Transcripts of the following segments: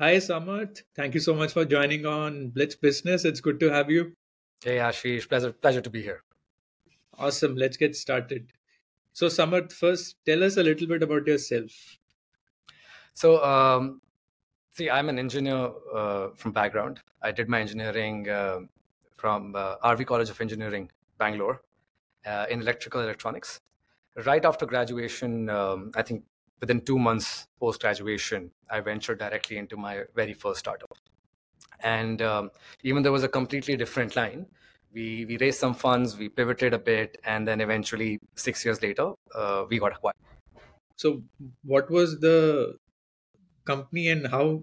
Hi, Samarth. Thank you so much for joining on Blitz Business. It's good to have you. Hey, Ashish. Pleasure, pleasure to be here. Awesome. Let's get started. So, Samarth, first, tell us a little bit about yourself. So, um, see, I'm an engineer uh, from background. I did my engineering uh, from uh, RV College of Engineering, Bangalore, uh, in electrical electronics. Right after graduation, um, I think within two months post graduation, I ventured directly into my very first startup. And um, even though it was a completely different line, we, we raised some funds, we pivoted a bit, and then eventually, six years later, uh, we got acquired. So, what was the company and how,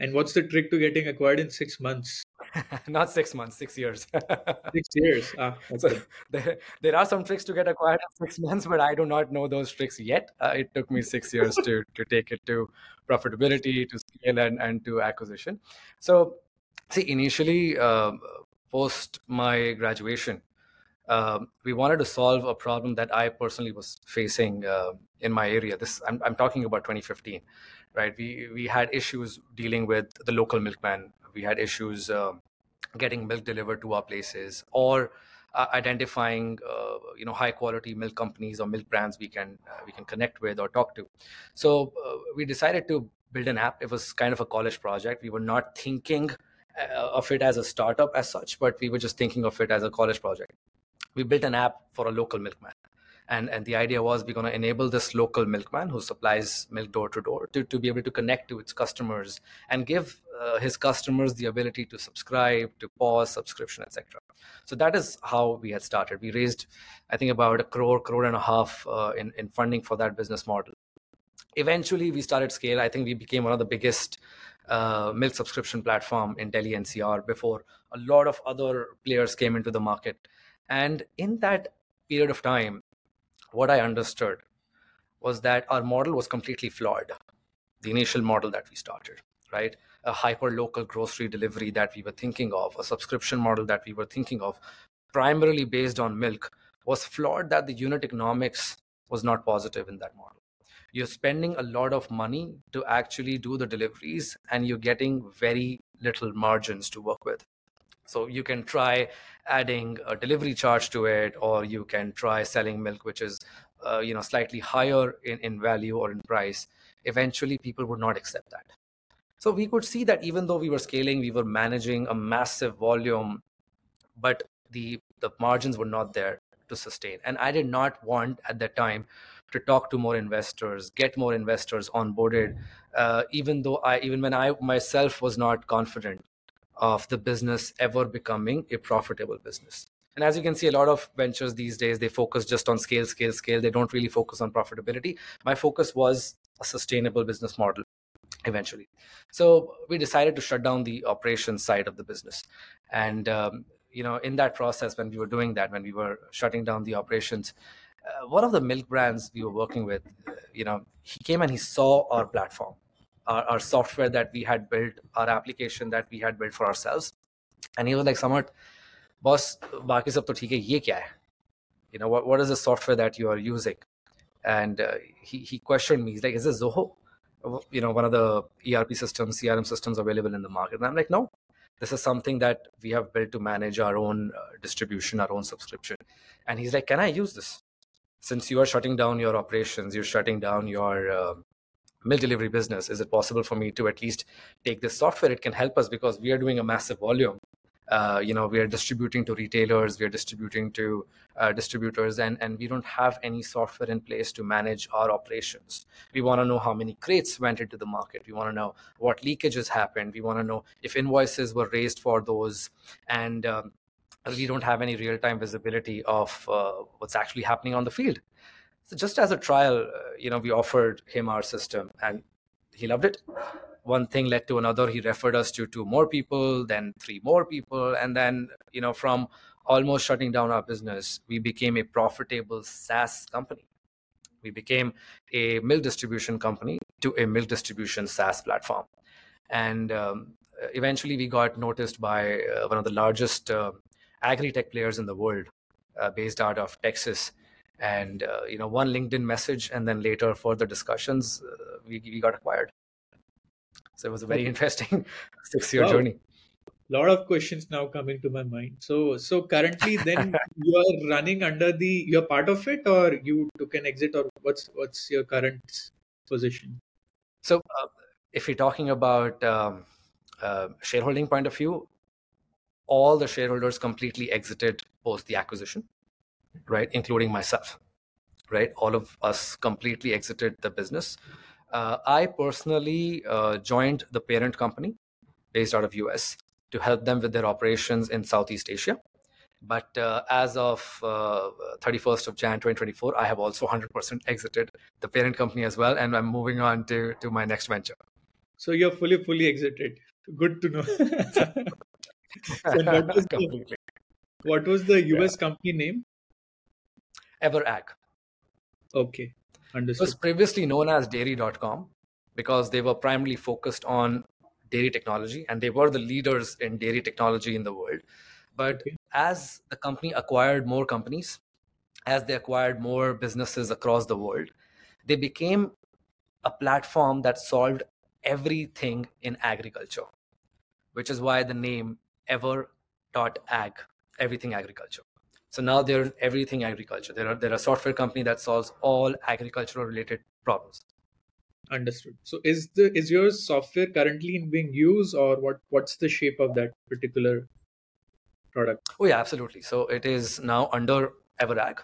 and what's the trick to getting acquired in six months? Not six months, six years. six years. Ah, so there, there are some tricks to get acquired in six months, but I do not know those tricks yet. Uh, it took me six years to to take it to profitability, to scale, and, and to acquisition. So, see, initially, uh, post my graduation, uh, we wanted to solve a problem that I personally was facing uh, in my area. This I'm, I'm talking about 2015, right? We we had issues dealing with the local milkman. We had issues uh, getting milk delivered to our places or uh, identifying uh, you know high quality milk companies or milk brands we can uh, we can connect with or talk to. So uh, we decided to build an app. It was kind of a college project. We were not thinking uh, of it as a startup as such but we were just thinking of it as a college project. We built an app for a local milkman and and the idea was we're going to enable this local milkman who supplies milk door to door to be able to connect to its customers and give uh, his customers the ability to subscribe to pause subscription etc so that is how we had started. We raised i think about a crore crore and a half uh, in in funding for that business model. Eventually we started scale. I think we became one of the biggest uh, milk subscription platform in delhi ncr before a lot of other players came into the market. And in that period of time what I understood was that our model was completely flawed. The initial model that we started, right? A hyper local grocery delivery that we were thinking of, a subscription model that we were thinking of, primarily based on milk, was flawed that the unit economics was not positive in that model. You're spending a lot of money to actually do the deliveries, and you're getting very little margins to work with. So you can try adding a delivery charge to it, or you can try selling milk, which is uh, you know slightly higher in, in value or in price. Eventually, people would not accept that. So we could see that even though we were scaling, we were managing a massive volume, but the the margins were not there to sustain. And I did not want at that time to talk to more investors, get more investors onboarded, uh, even though I even when I myself was not confident of the business ever becoming a profitable business. And as you can see, a lot of ventures these days, they focus just on scale, scale, scale. They don't really focus on profitability. My focus was a sustainable business model eventually. So we decided to shut down the operations side of the business. And, um, you know, in that process, when we were doing that, when we were shutting down the operations, uh, one of the milk brands we were working with, uh, you know, he came and he saw our platform our, our software that we had built, our application that we had built for ourselves. And he was like, Samart, boss, baki sab to theek hai, ye kya hai? You know, what, what is the software that you are using? And uh, he, he questioned me. He's like, is this Zoho? You know, one of the ERP systems, CRM systems available in the market. And I'm like, no, this is something that we have built to manage our own uh, distribution, our own subscription. And he's like, can I use this? Since you are shutting down your operations, you're shutting down your uh, milk delivery business is it possible for me to at least take this software? It can help us because we are doing a massive volume. Uh, you know we are distributing to retailers we are distributing to uh, distributors and and we don't have any software in place to manage our operations. We want to know how many crates went into the market. We want to know what leakages happened. We want to know if invoices were raised for those. And um, we don't have any real-time visibility of uh, what's actually happening on the field so just as a trial, uh, you know, we offered him our system and he loved it. One thing led to another. He referred us to two more people, then three more people. And then, you know, from almost shutting down our business, we became a profitable SaaS company. We became a milk distribution company to a milk distribution SaaS platform. And um, eventually we got noticed by uh, one of the largest uh, agri tech players in the world, uh, based out of Texas and uh, you know one linkedin message and then later further discussions uh, we, we got acquired So it was a very interesting six-year Wow. journey. lot of questions now coming to my mind. So, so currently, then you are running under the. You're part of it, or you took an exit, or what's what's your current position? So uh, if you're talking about um, uh, shareholding point of view, all the shareholders completely exited post the acquisition, right, including myself, right? All of us completely exited the business. Uh, I personally uh, joined the parent company based out of US to help them with their operations in Southeast Asia. But uh, as of uh, 31st of Jan 2024, I have also 100% exited the parent company as well, and I'm moving on to to my next venture. So you're fully fully exited. Good to know. so what was the, what was the US company name? EverAg. Okay, It understood. was previously known as Dairy.com because they were primarily focused on dairy technology and they were the leaders in dairy technology in the world. But Okay. as the company acquired more companies, as they acquired more businesses across the world, they became a platform that solved everything in agriculture, which is why the name ever.ag, everything agriculture. So now they're in everything agriculture. They're a, they're a software company that solves all agricultural related problems. Understood. So is the is your software currently in being used, or what? What's the shape of that particular product? Oh, yeah, absolutely. So it is now under EverAg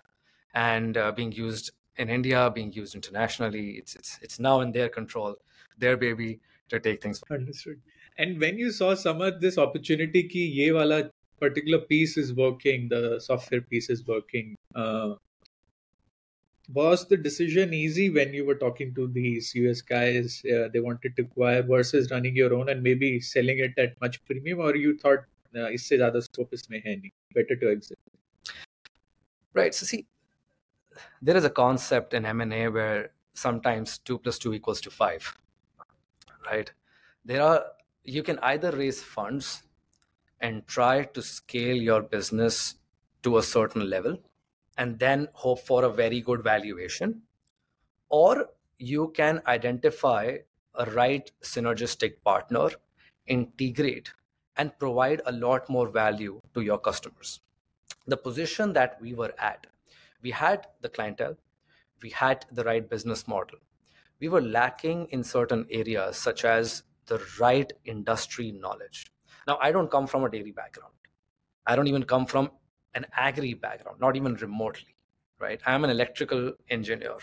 and uh, being used in India, being used internationally. It's, it's, it's now in their control, their baby to take things. Understood. And when you saw some of this opportunity ki ye wala particular piece is working, the software piece is working, uh, was the decision easy when you were talking to these US guys? Uh, they wanted to acquire versus running your own and maybe selling it at much premium, or you thought uh, इससे ज़्यादा scope इसमें है नहीं, better to exit. Right. So see, there is a concept in M&A where sometimes 2 plus 2 equals to 5, right? There are, you can either raise funds and try to scale your business to a certain level and then hope for a very good valuation. Or you can identify a right synergistic partner integrate and provide a lot more value to your customers. The position that we were at we had the clientele we had the right business model. We were lacking in certain areas such as the right industry knowledge now i don't come from a dairy background i don't even come from an agri background, not even remotely, right? I'm an electrical engineer.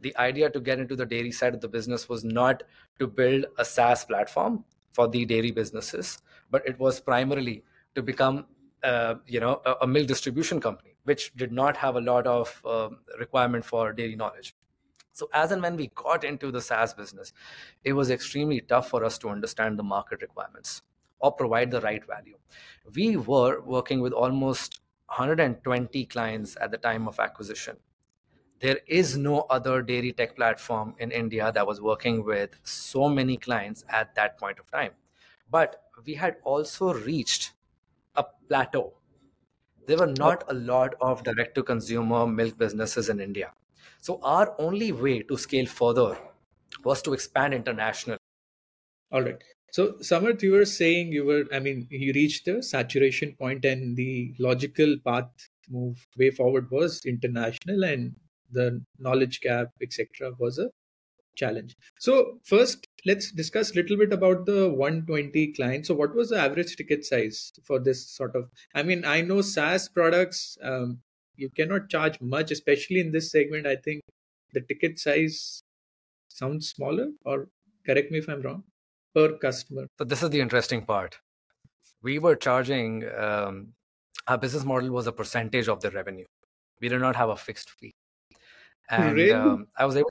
The idea to get into the dairy side of the business was not to build a SaaS platform for the dairy businesses, but it was primarily to become, uh, you know, a, a milk distribution company, which did not have a lot of um, requirement for dairy knowledge. So as and when we got into the SaaS business, it was extremely tough for us to understand the market requirements or provide the right value. We were working with almost 120 clients at the time of acquisition. There is no other dairy tech platform in India that was working with so many clients at that point of time. But we had also reached a plateau. There were not a lot of direct to consumer milk businesses in India. So, our only way to scale further was to expand internationally. All right. So, Samarth, you were saying you were, I mean, you reached the saturation point and the logical path move way forward was international and the knowledge gap, etc., was a challenge. So, first, let's discuss a little bit about the 120 clients. So, what was the average ticket size for this sort of? I mean, I know SaaS products, um, you cannot charge much, especially in this segment. I think the ticket size sounds smaller, or correct me if I'm wrong per customer. So this is the interesting part. We were charging um, our business model was a percentage of the revenue. We did not have a fixed fee, and Really? um, I was able.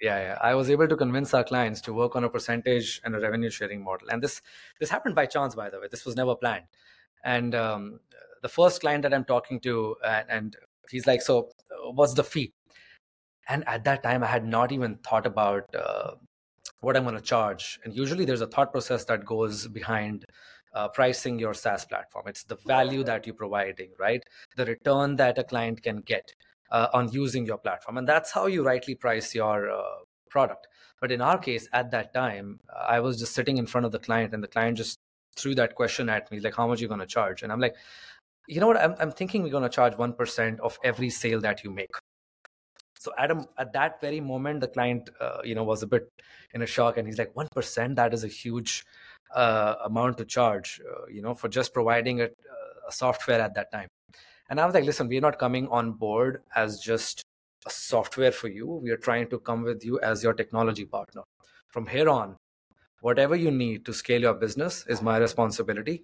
Yeah, yeah, I was able to convince our clients to work on a percentage and a revenue sharing model. And this this happened by chance, by the way. This was never planned. And um, the first client that I'm talking to, and, and he's like, "So, what's the fee?" And at that time, I had not even thought about uh, what I'm going to charge. And usually there's a thought process that goes behind uh, pricing your SaaS platform. It's the value that you're providing, right? The return that a client can get uh, on using your platform. And that's how you rightly price your uh, product. But in our case, at that time, I was just sitting in front of the client, and the client just threw that question at me, like, "How much are you going to charge?" And I'm like, "You know what? I'm, I'm thinking we're going to charge one percent of every sale that you make." So at a, at that very moment, the client, uh, you know, was a bit in a shock, and he's like, "One percent? That is a huge uh, amount to charge, uh, you know, for just providing a, a software at that time." And I was like, "Listen, we're not coming on board as just a software for you. We are trying to come with you as your technology partner. From here on, whatever you need to scale your business is my responsibility.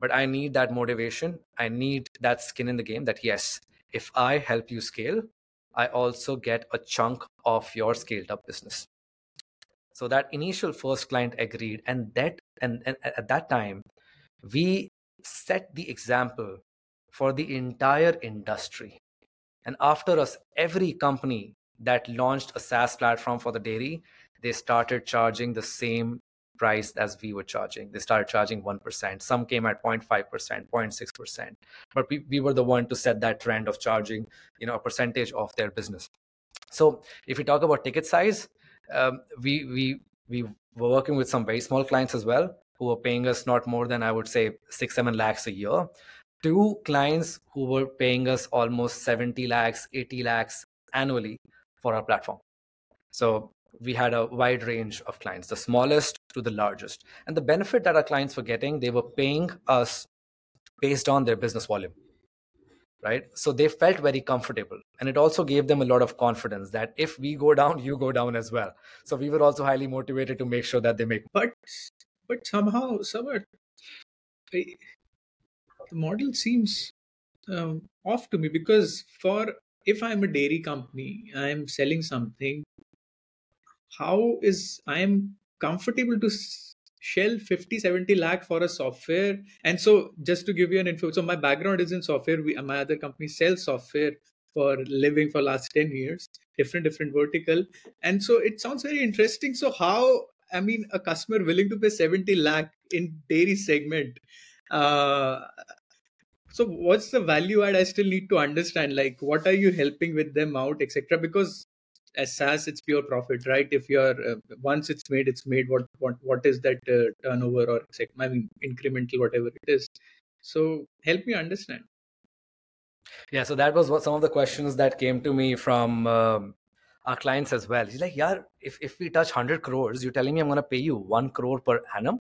But I need that motivation. I need that skin in the game that, yes, if I help you scale, I also get a chunk of your scaled up business. So that initial first client agreed, and that and, and at that time, we set the example for the entire industry. And after us, every company that launched a SaaS platform for the dairy, they started charging the same price as we were charging. They started charging 1%. Some came at 0.5%, 0.6%. But we, we were the one to set that trend of charging, you know, a percentage of their business. So if we talk about ticket size, um, we, we, we were working with some very small clients as well who were paying us not more than I would say six, seven lakhs a year two clients who were paying us almost 70 lakhs, 80 lakhs annually for our platform. So we had a wide range of clients, the smallest to the largest. And the benefit that our clients were getting, they were paying us based on their business volume. Right. So they felt very comfortable. And it also gave them a lot of confidence that if we go down, you go down as well. So we were also highly motivated to make sure that they make. But but somehow, somehow the model seems um, off to me because for if i'm a dairy company i'm selling something how is i'm comfortable to shell 50 70 lakh for a software. And so just to give you an info so my background is in software. We, my other company sells software for living for last 10 years different different vertical. And so it sounds very interesting. So how i mean a customer willing to pay 70 lakh in dairy segment uh, so what's the value add i still need to understand? Like what are you helping with them out etc because as SaaS, it's pure profit, right? If you're uh, once it's made, it's made. What what what is that uh, turnover or I mean incremental, whatever it is. So help me understand. Yeah, so that was what some of the questions that came to me from um, our clients as well. He's like, yeah, if if we touch hundred crores, you're telling me I'm going to pay you one crore per annum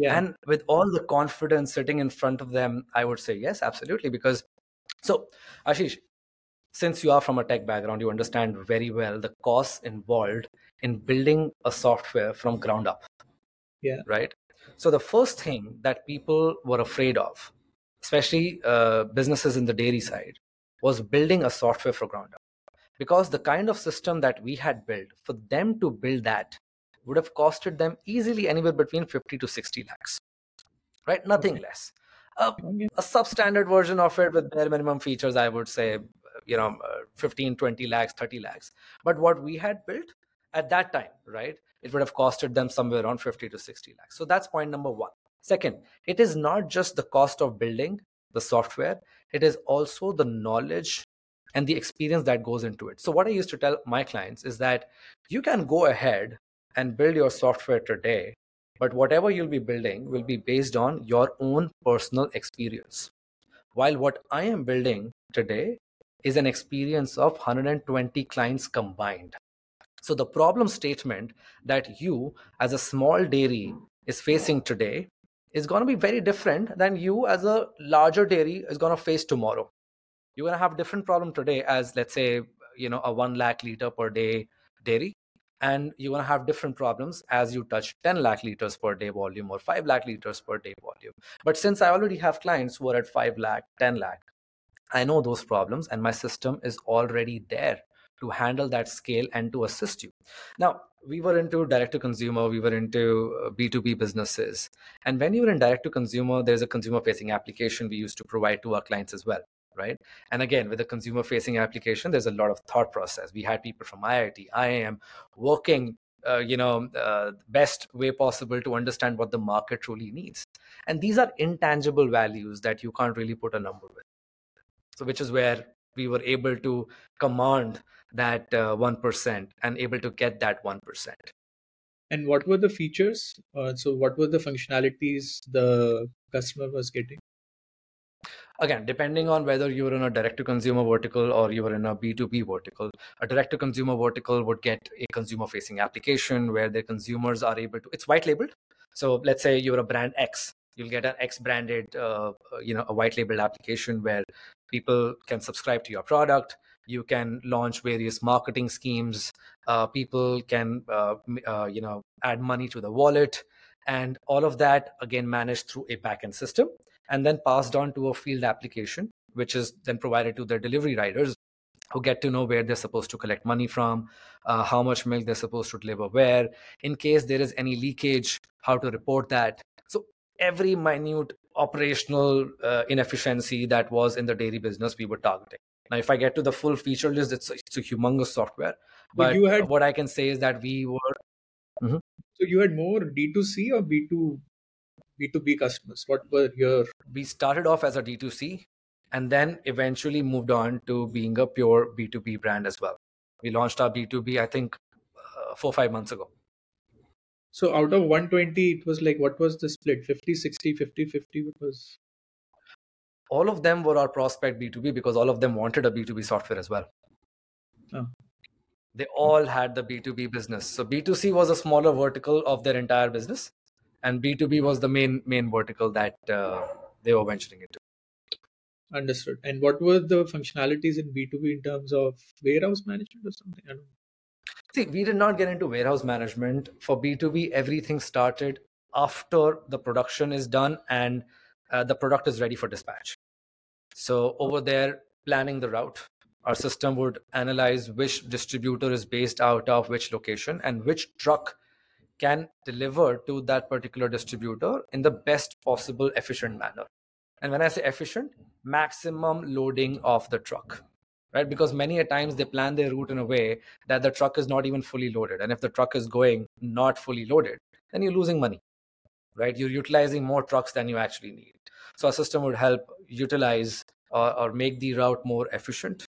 yeah. and with all the confidence sitting in front of them i would say yes absolutely because so ashish since you are from a tech background you understand very well the costs involved in building a software from ground up. Yeah. Right? So the first thing that people were afraid of especially uh, businesses in the dairy side was building a software for ground up. Because the kind of system that we had built for them to build that would have costed them easily anywhere between 50 to 60 lakhs, right? Nothing less. A, a substandard version of it with bare minimum features, I would say, you know, uh, 15, 20 lakhs, 30 lakhs. But what we had built at that time, right, it would have costed them somewhere around 50 to 60 lakhs. So that's point number one. Second, it is not just the cost of building the software, it is also the knowledge and the experience that goes into it. So, what I used to tell my clients is that you can go ahead and build your software today, but whatever you'll be building will be based on your own personal experience. While what I am building today is an experience of 120 clients combined. So the problem statement that you as a small dairy is facing today is going to be very different than you as a larger dairy is going to face tomorrow. You're going to have different problem today as let's say you know a 1 lakh liter per day dairy and you're going to have different problems as you touch 10 lakh liters per day volume or 5 lakh liters per day volume but since i already have clients who are at 5 lakh 10 lakh i know those problems and my system is already there to handle that scale and to assist you. Now we were into direct to consumer we were into b2b uh, businesses. And when you're in direct to consumer there's a consumer facing application we used to provide to our clients as well right? And again with a consumer facing application there's a lot of thought process. We had people from iit iim working uh, you know uh, best way possible to understand what the market truly needs. And these are intangible values that you can't really put a number with so which is where we were able to command that uh, 1% and able to get that 1%. And what were the features? Uh, so, what were the functionalities the customer was getting? Again, depending on whether you were in a direct to consumer vertical or you were in a B2B vertical, a direct to consumer vertical would get a consumer facing application where the consumers are able to, it's white labeled. So, let's say you're a brand X, you'll get an X branded, uh, you know, a white labeled application where people can subscribe to your product. You can launch various marketing schemes. Uh, people can uh, uh, you know add money to the wallet. And all of that again managed through a backend system and then passed on to a field application which is then provided to their delivery riders who get to know where they're supposed to collect money from, uh, how much milk they're supposed to deliver where, in case there is any leakage, how to report that. So every minute operational uh, inefficiency that was in the dairy business we were targeting. Now, if I get to the full feature list, it's a, it's a humongous software. But you had, what I can say is that we were. Mm-hmm. So you had more D2C or B2 B2B customers? What were your? We started off as a D2C and then eventually moved on to being a pure B2B brand as well. We launched our B2B, I think, uh, four five months ago. So out of 120, it was like, what was the split? 50, 60, 50, 50? What was? all of them were our prospect B2B because all of them wanted a B2B software as well. Oh. They all had the B2B business. So B2C was a smaller vertical of their entire business, and B2B was the main main vertical that uh, they were venturing into. Understood. And what were the functionalities in B2B in terms of warehouse management or something? I don't know. See, we did not get into warehouse management. For B2B, everything started after the production is done and uh, the product is ready for dispatch. So over there, planning the route, our system would analyze which distributor is based out of which location and which truck can deliver to that particular distributor in the best possible efficient manner. And when I say efficient, maximum loading of the truck, right? Because many a times they plan their route in a way that the truck is not even fully loaded. And if the truck is going not fully loaded, then you're losing money, right? You're utilizing more trucks than you actually need. So a system would help utilize or, or make the route more efficient.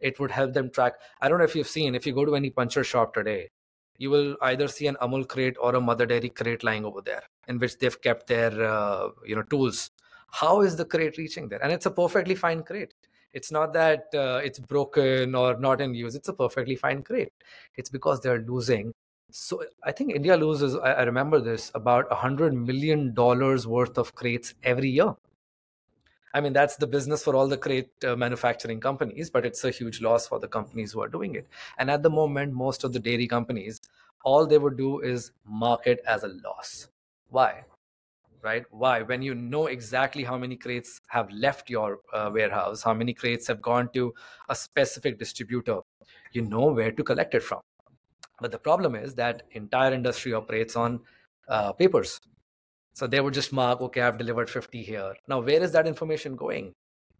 It would help them track. I don't know if you've seen, if you go to any puncher shop today, you will either see an Amul crate or a Mother Dairy crate lying over there, in which they've kept their uh, you know tools. How is the crate reaching there? And it's a perfectly fine crate. It's not that uh, it's broken or not in use. It's a perfectly fine crate. It's because they're losing. So I think India loses. I, I remember this about a hundred million dollars worth of crates every year I mean, that's the business for all the crate uh, manufacturing companies, but it's a huge loss for the companies who are doing it. And at the moment, most of the dairy companies, all they would do is market as a loss. Why? Right? Why? When you know exactly how many crates have left your uh, warehouse, how many crates have gone to a specific distributor, you know where to collect it from. But the problem is that entire industry operates on uh, papers so they would just mark, okay, I've delivered 50 here. Now, where is that information going?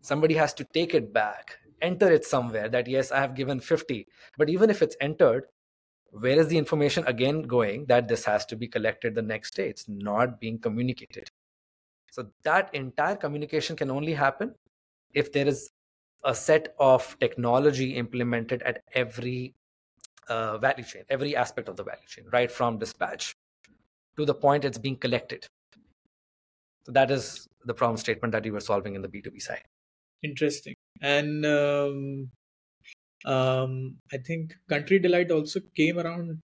Somebody has to take it back, enter it somewhere that, yes, I have given 50. But even if it's entered, where is the information again going that this has to be collected the next day? It's not being communicated. So that entire communication can only happen if there is a set of technology implemented at every uh, value chain, every aspect of the value chain, right from dispatch to the point it's being collected. So that is the problem statement that you were solving in the B2B side. Interesting. And um, um, I think Country Delight also came around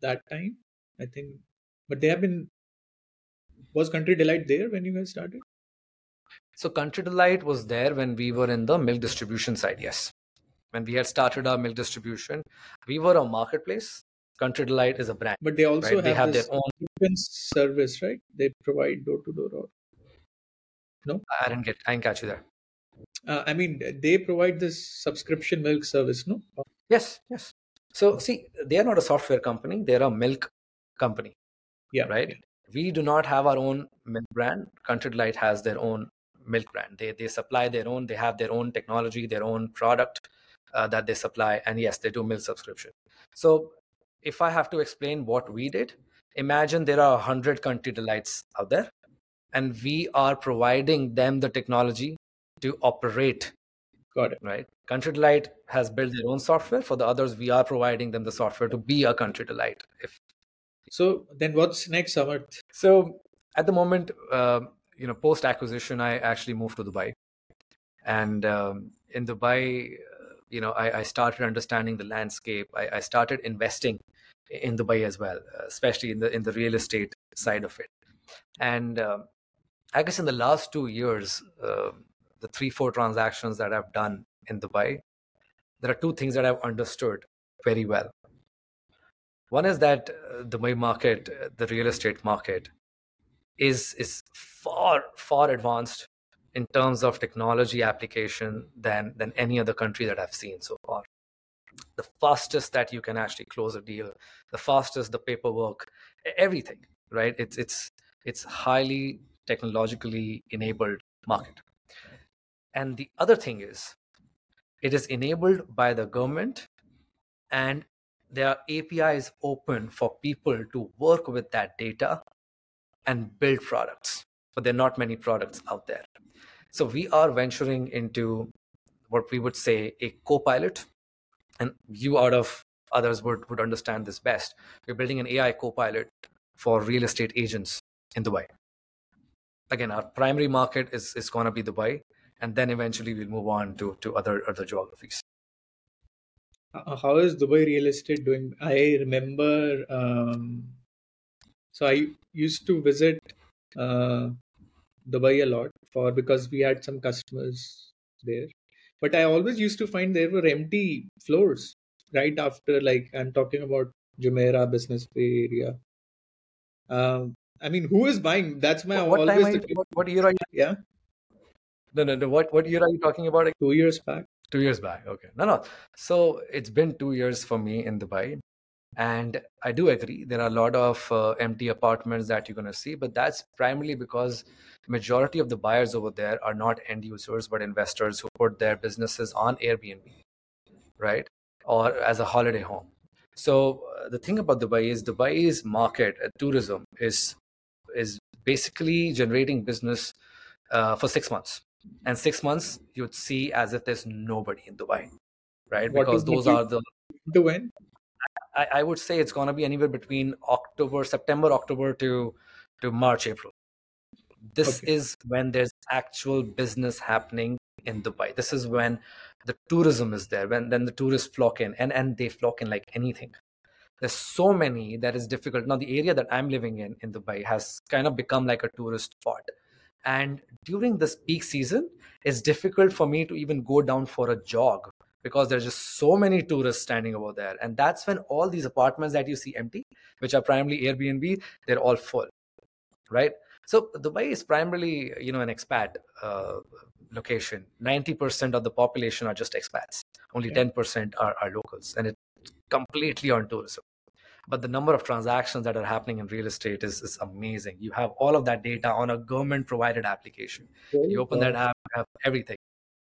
that time. I think, but they have been. Was Country Delight there when you guys started? So Country Delight was there when we were in the milk distribution side. Yes, when we had started our milk distribution, we were a marketplace Country Delight is a brand. But they also right? have, they have their own service, right? They provide door to door no? I didn't get. I didn't catch you there. Uh, I mean, they provide this subscription milk service, no? Yes, yes. So see, they are not a software company; they are a milk company. Yeah. Right. Yeah. We do not have our own milk brand. Country Delight has their own milk brand. They they supply their own. They have their own technology, their own product uh, that they supply, and yes, they do milk subscription. So if I have to explain what we did, imagine there are 100 country delights out there, and we are providing them the technology to operate Got it. right? Country Delight has built their own software. For the others, we are providing them the software to be a Country Delight. If So then, what's next, Samarth? so, at the moment, uh, you know, post acquisition, I actually moved to Dubai, and um, in Dubai, uh, you know, I, I started understanding the landscape. I, I started investing in Dubai as well, uh, especially in the in the real estate side of it. And um I guess in the last two years, uh, the three four transactions that I've done in Dubai, there are two things that I've understood very well. One is that uh, the Dubai market, uh, the real estate market, is is far far advanced in terms of technology application than than any other country that I've seen so far. The fastest that you can actually close a deal, the fastest the paperwork, everything, right? It's it's it's highly technologically enabled market. And the other thing is, it is enabled by the government, and there are APIs open for people to work with that data and build products. But there are not many products out there. So we are venturing into what we would say a co-pilot, and you out of others would, would understand this best. We're building an AI co-pilot for real estate agents in Dubai. Again, our primary market is, is going to be Dubai, and then eventually we'll move on to, to other other geographies. Uh, How is Dubai real estate doing? I remember, um, so I used to visit uh, Dubai a lot for because we had some customers there. But I always used to find there were empty floors right after, like, I'm talking about Jumeirah Business Bay area. Um, I mean, who is buying? That's my What, what time always the what, what year are you? yeah, No, no, no. What what year are you talking about? two years back. Two years back. Okay. No, no. So it's been two years for me in Dubai. And I do agree. There are a lot of uh, empty apartments that you're going to see, but that's primarily because majority of the buyers over there are not end users, but investors who put their businesses on Airbnb, right? Or as a holiday home. So uh, the thing about Dubai is Dubai's market, uh, tourism, is is basically generating business uh, for six months. And six months, you'd see as if there's nobody in Dubai, right? What Because those are the To when? I, I would say it's going to be anywhere between October, September, October to to March, April. This Okay. is when there's actual business happening in Dubai. This is when the tourism is there, when then the tourists flock in, and and they flock in like anything. There's so many that is difficult. Now the area that I'm living in in Dubai has kind of become like a tourist spot, and during this peak season, it's difficult for me to even go down for a jog because there's just so many tourists standing over there. And that's when all these apartments that you see empty which are primarily airbnb they're all full right? So dubai is primarily you know an expat uh, location. 90% of the population are just expats. Only Yeah. 10% are, are locals. And it's completely on tourism but the number of transactions that are happening in real estate is, is amazing you have all of that data on a government provided application you open that app you have everything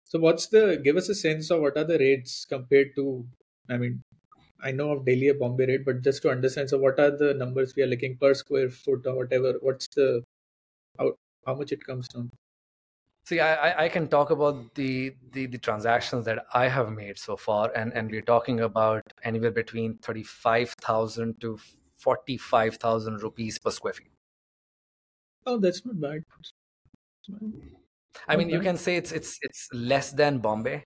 So what's the give us a sense of what are the rates compared to I mean I know of Delhi or Bombay rate, but just to understand, so what are the numbers we are looking per square foot or whatever? What's the how how much it comes down? See, I, I- I can talk about the, the the transactions that I have made so far, and, and we're talking about anywhere between thirty-five thousand to forty-five thousand rupees per square feet. Oh, that's not bad. I mean, you can say it's it's it's less than Bombay,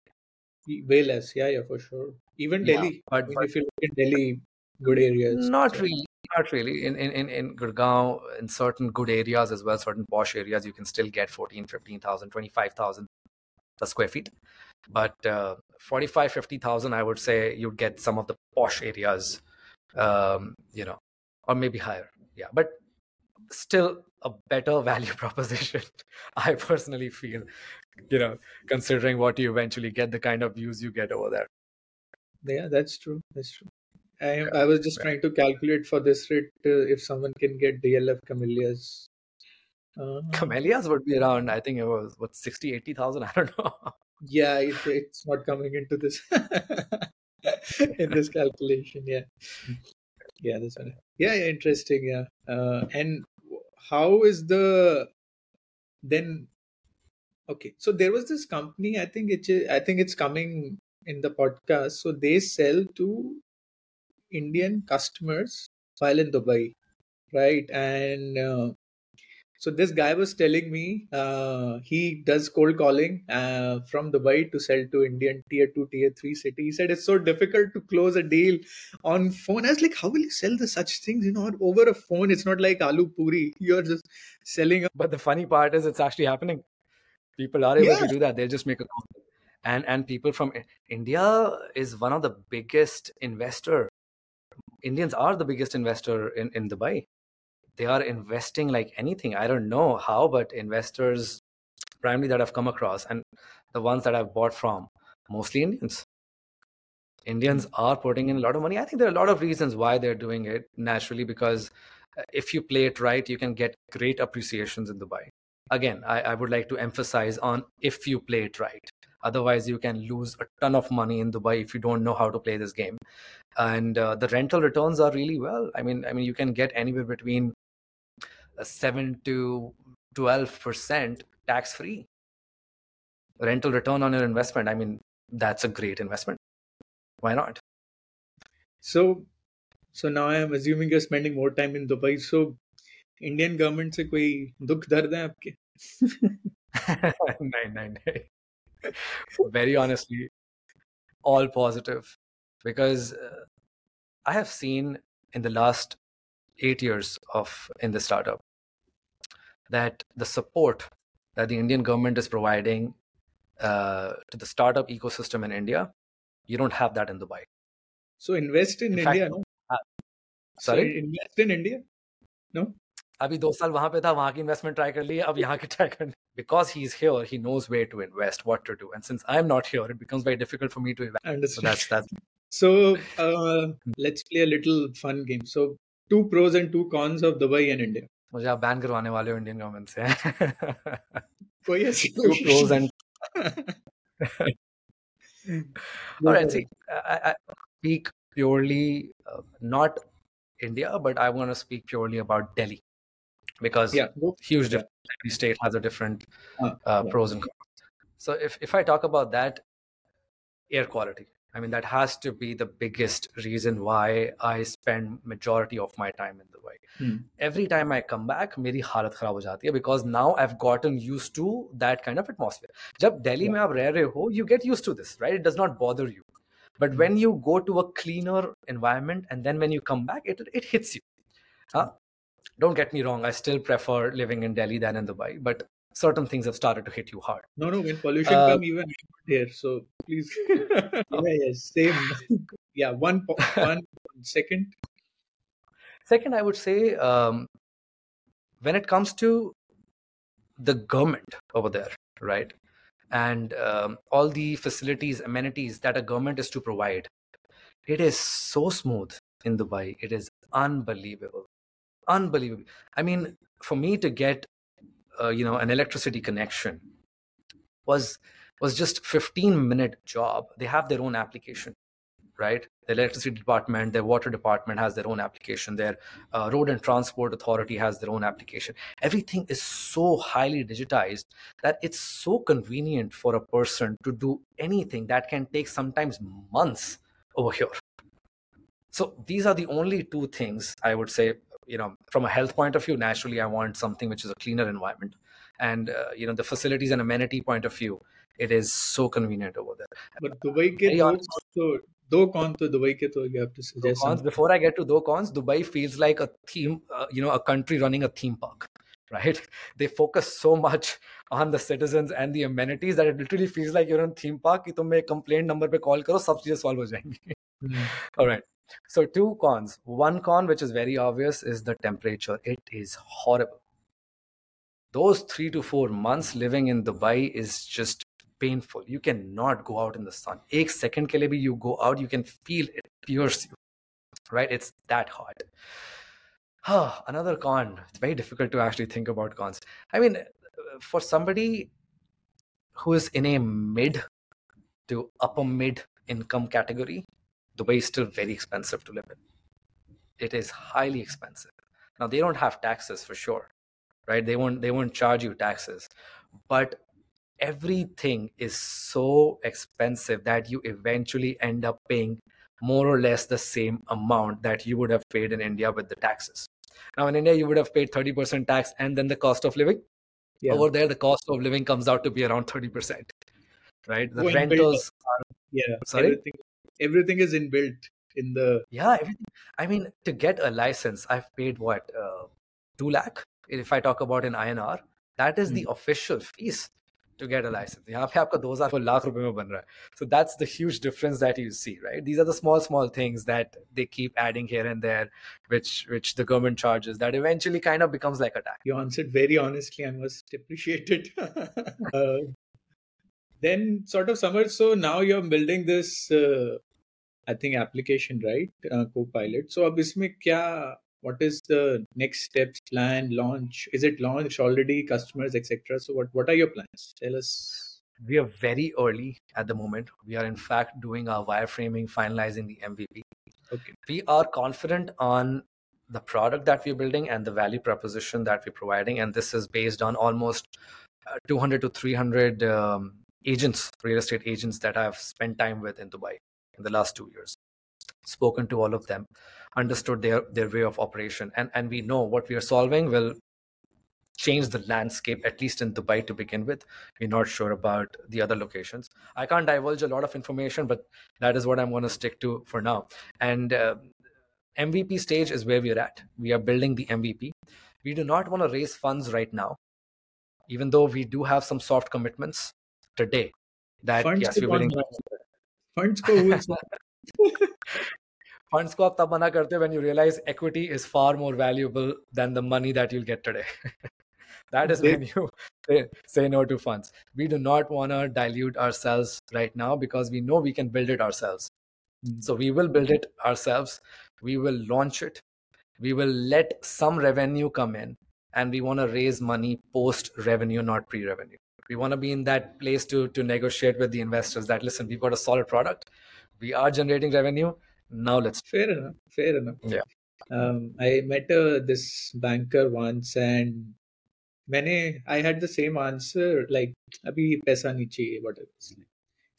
Way less, yeah, yeah, for sure. Even Yeah, Delhi. I but mean, but if you look in Delhi, good areas. not so- really, not really. In in in Gurgaon, in certain good areas as well, certain posh areas, you can still get 14, 15,000, 25,000 per square feet. But uh, 45, 50,000, I would say you'd get some of the posh areas, um, you know, or maybe higher. Yeah, but still a better value proposition. I personally feel, you know, considering what you eventually get, the kind of views you get over there. Yeah, that's true. That's true. I I was just trying to calculate for this rate uh, if someone can get DLF camellias. Uh, Camellias would be around, I think it was what 60, 80,000. I don't know. yeah, it, it's not coming into this in this calculation. Yeah, yeah, that's right. Yeah, yeah, interesting. Yeah, uh, and how is the then Okay, so there was this company. I think it. I think it's coming in the podcast. So they sell to Indian customers while in Dubai, right? And uh, so this guy was telling me uh, he does cold calling uh, from Dubai to sell to Indian tier two, tier three city. He said it's so difficult to close a deal on phone. I was like, how will you sell the such things? You know, over a phone. It's not like aloo puri. You're just selling. A- but the funny part is, it's actually happening. People are able yeah. to do that. They'll just make a call. And and people from India is one of the biggest investor. Indians are the biggest investor in in Dubai they are investing like anything. I don't know how, but investors primarily that I've come across and the ones that I've bought from, mostly Indians. Indians hmm. are putting in a lot of money. I think there are a lot of reasons why they're doing it naturally because uh, if you play it right, you can get great appreciations in Dubai. Again, I, I would like to emphasize on if you play it right. Otherwise, you can lose a ton of money in Dubai if you don't know how to play this game. And uh, the rental returns are really well. I mean, I mean, you can get anywhere between 7 to 12% tax free rental return on your investment. I mean that's a great investment. Why not? So so now i am assuming you're spending more time in dubai. So indian government se koi dukh dard hai aapke nahin nahin very honestly all positive because uh, i have seen in the last eight years of in the startup that the support that the Indian government is providing uh, to the startup ecosystem in India, you don't have that in Dubai. So invest in, in India, fact, no? Uh, sorry, so invest in India, no? अभी दो साल वहां पे था वहां की investment try कर ली अब यहाँ की ट्राई कर because he is here he knows way to invest what to do and since I am not here it becomes very difficult for me to invest so that's that's so uh, let's play a little fun game so two pros and two cons of Dubai and India. मुझे आप ban करवाने वाले हो Indian government से कोई ऐसी two pros and all right see I, I speak purely uh, not India but I want to speak purely about Delhi because yeah. huge difference. Every state has a different uh, uh, yeah. pros and cons. So if, if I talk about that, air quality. I mean, that has to be the biggest reason why I spend majority of my time in Dubai. Hmm. Every time I come back, मेरी हालत खराब हो जाती है because now I've gotten used to that kind of atmosphere. जब दिल्ली में आप रह रहे हो, you get used to this, right? It does not bother you. But hmm. when you go to a cleaner environment and then when you come back, it it hits you. Huh? Don't get me wrong, I still prefer living in Delhi than in Dubai, but certain things have started to hit you hard. No, no, when pollution uh, come, even here. So please, yeah, yeah, same. yeah, one, one second. Second, I would say um, when it comes to the government over there, right, and um, all the facilities, amenities that a government is to provide, it is so smooth in Dubai. It is unbelievable, unbelievable. I mean, for me to get uh, you know an electricity connection was was just 15 minute job. They have their own application right? The electricity department their water department has their own application. Their uh, road and transport authority has their own application. Everything is so highly digitized that it's so convenient for a person to do anything that can take sometimes months over here. So these are the only two things i would say you know from a health point of view naturally i want something which is a cleaner environment. And uh, you know the facilities and amenity point of view it is so convenient over there. But dubai ke do also do cons to dubai ke to you have to suggest cons, before i get to do cons dubai feels like a theme uh, you know a country running a theme park right? They focus so much on the citizens and the amenities that it literally feels like you're in theme park ki make complaint number pe call karo sab cheeze solve ho hmm. jayengi all right so two cons. One con, which is very obvious, is the temperature. It is horrible. Those three to four months living in Dubai is just painful. You cannot go out in the sun. Ek second ke you go out, you can feel it pierce you. Right? It's that hot. Another con. It's very difficult to actually think about cons. I mean, for somebody who is in a mid to upper mid income category, Dubai is still very expensive to live in. It is highly expensive. Now they don't have taxes for sure, right? They won't they won't charge you taxes, but everything is so expensive that you eventually end up paying more or less the same amount that you would have paid in India with the taxes. Now, in India, you would have paid 30% tax and then the cost of living. Yeah. Over there, the cost of living comes out to be around 30%. Right? The rentals are. Yeah. Sorry? Everything, everything is inbuilt in the yeah everything. i mean to get a license i've paid what uh, 2 lakh? If i talk about in inr that is the hmm. official fees to get a license. so that's the huge difference that you see right? These are the small small things that they keep adding here and there which which the government charges that eventually kind of becomes like a tax. You answered very honestly I must appreciate it uh, then sort of Samarth so now you're building this uh, I think, application, right? Uh, Copilot. So अब इसमें क्या what is the next steps plan launch is it launched already customers etc so what what are your plans tell us we are very early at the moment we are in fact doing our wireframing finalizing the mvp okay we are confident on the product that we're building and the value proposition that we're providing and this is based on almost uh, 200 to 300 um, agents real estate agents that i've spent time with in dubai in the last two years. Spoken to all of them understood their their way of operation and and we know what we are solving will change the landscape at least in dubai to begin with. We're not sure about the other locations. I can't divulge a lot of information but that is what i'm going to stick to for now. And uh, mvp stage is where we're at. We are building the mvp we do not want to raise funds right now even though we do have some soft commitments today that funds yes we're willing funds funds को आप तब मना करते when you realize equity is far more valuable than the money that you'll get today. that is when you say, say no to funds. We do not want to dilute ourselves right now because we know we can build it ourselves. Hmm. So we will build it ourselves. We will launch it. We will let some revenue come in and we want to raise money post revenue, not pre revenue. we want to be in that place to to negotiate with the investors that listen we've got a solid product. We are generating revenue. Now let's fair enough. Fair enough. Yeah. Um, i met uh, this banker once and many i had the same answer like abhi paisa nahi whatever.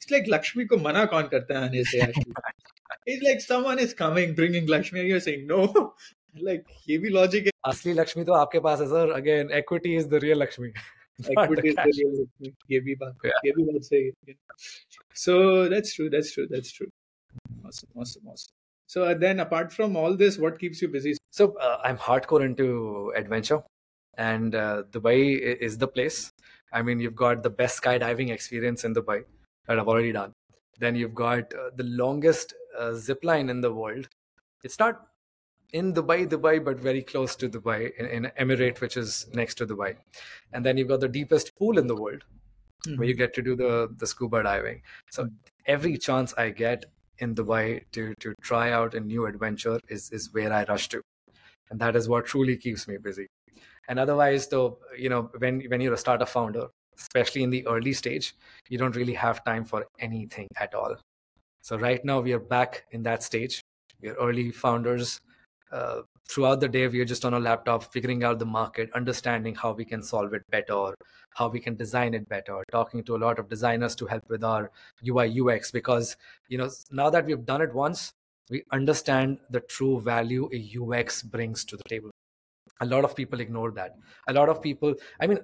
It's like lakshmi ko mana kaun karta hai aane it's like someone is coming bringing lakshmi and you're saying no. Like ye bhi logic hai asli lakshmi to aapke paas hai sir. Again equity is the real lakshmi ये भी बात ये भी बात सही है so that's true that's true that's true Awesome, awesome, awesome. So uh, then, apart from all this, what keeps you busy? So uh, I'm hardcore into adventure, and uh, Dubai is the place. I mean, you've got the best skydiving experience in Dubai that I've already done. Then you've got uh, the longest uh, zip line in the world. It's not in Dubai, Dubai, but very close to Dubai, in, in Emirate, which is next to Dubai. And then you've got the deepest pool in the world, mm-hmm. where you get to do the the scuba diving. So every chance I get, in Dubai to to try out a new adventure is is where I rush to, and that is what truly keeps me busy. And otherwise, though, you know, when when you're a startup founder, especially in the early stage, you don't really have time for anything at all. So right now we are back in that stage. We are early founders. Uh, throughout the day we are just on a laptop figuring out the market understanding how we can solve it better how we can design it better talking to a lot of designers to help with our ui ux because you know now that we've done it once we understand the true value a ux brings to the table. A lot of people ignore that. A lot of people i mean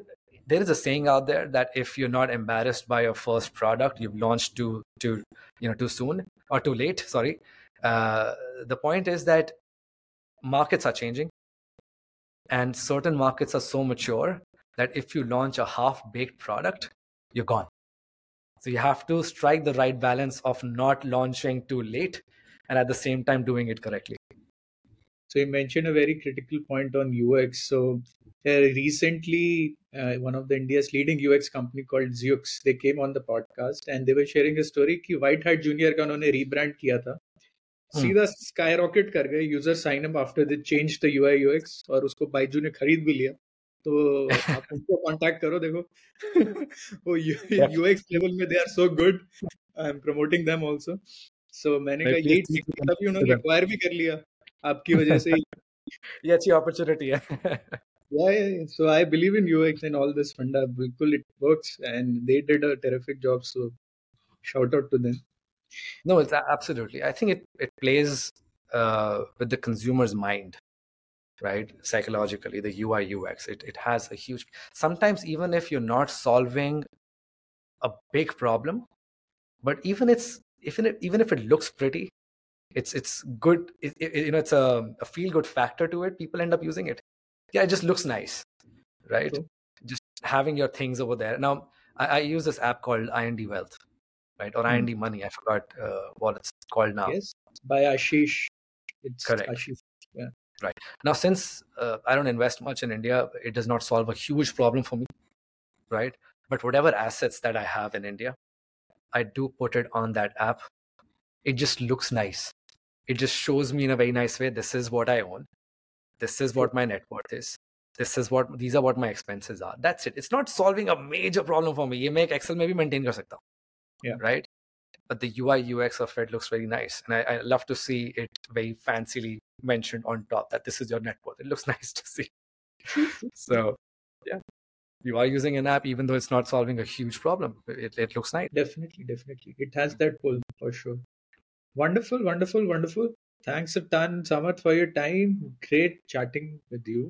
there is a saying out there that if you're not embarrassed by your first product you've launched too too you know too soon or too late sorry. Uh, the point is that markets are changing and certain markets are so mature that if you launch a half baked product you're gone. So you have to strike the right balance of not launching too late and at the same time doing it correctly. So you mentioned a very critical point on ux so uh, recently uh, one of the india's leading ux company called zux they came on the podcast and they were sharing a story ki WhiteHat Junior ka unhone rebrand kiya tha. सीधा sky rocket कर गए user sign up after the change the UI UX और उसको बाइजू ने खरीद भी लिया तो आप उनको कांटेक्ट करो देखो वो यूएक्स लेवल में they are so good I am promoting them also so मैंने कहा यही ठीक तभी उन्होंने एक्वायर भी कर लिया आपकी वजह से ये अच्छी अपॉर्चुनिटी है yeah, yeah. So I believe in UX and all this funda. Bilkul, it works, and they did a terrific job. So shout out to them. No, it's absolutely. I think it it plays uh, with the consumer's mind, right? Psychologically, the UI UX. It it has a huge. Sometimes even if you're not solving a big problem, but even it's even if, even if it looks pretty, it's it's good. It, it, you know, it's a, a feel good factor to it. People end up using it. Yeah, it just looks nice, right? Just having your things over there. Now, I, I use this app called IND Wealth, right, or Hmm. IND Money. I forgot uh, what it's called now. Yes, by Ashish. It's Correct. Ashish. Now, since uh, I don't invest much in India, it does not solve a huge problem for me, right? But whatever assets that I have in India, I do put it on that app. It just looks nice. It just shows me in a very nice way this is what I own. This is what my net worth is. This is what these are what my expenses are. That's it. It's not solving a major problem for me. ये मैं एक Excel में भी maintain कर सकता हूँ. Yeah. Right? But the UI UX of it looks very nice. And I, I love to see it very fancily mentioned on top that this is your net worth. It looks nice to see. So, yeah, you are using an app even though it's not solving a huge problem. It, it looks nice. Definitely, definitely. It has that pull for sure. Wonderful, wonderful, wonderful. Thanks a ton, Samarth, for your time. Great chatting with you.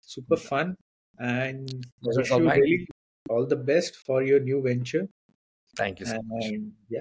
Super fun. And wish you really all the best for your new venture. Thank you so much. Yeah,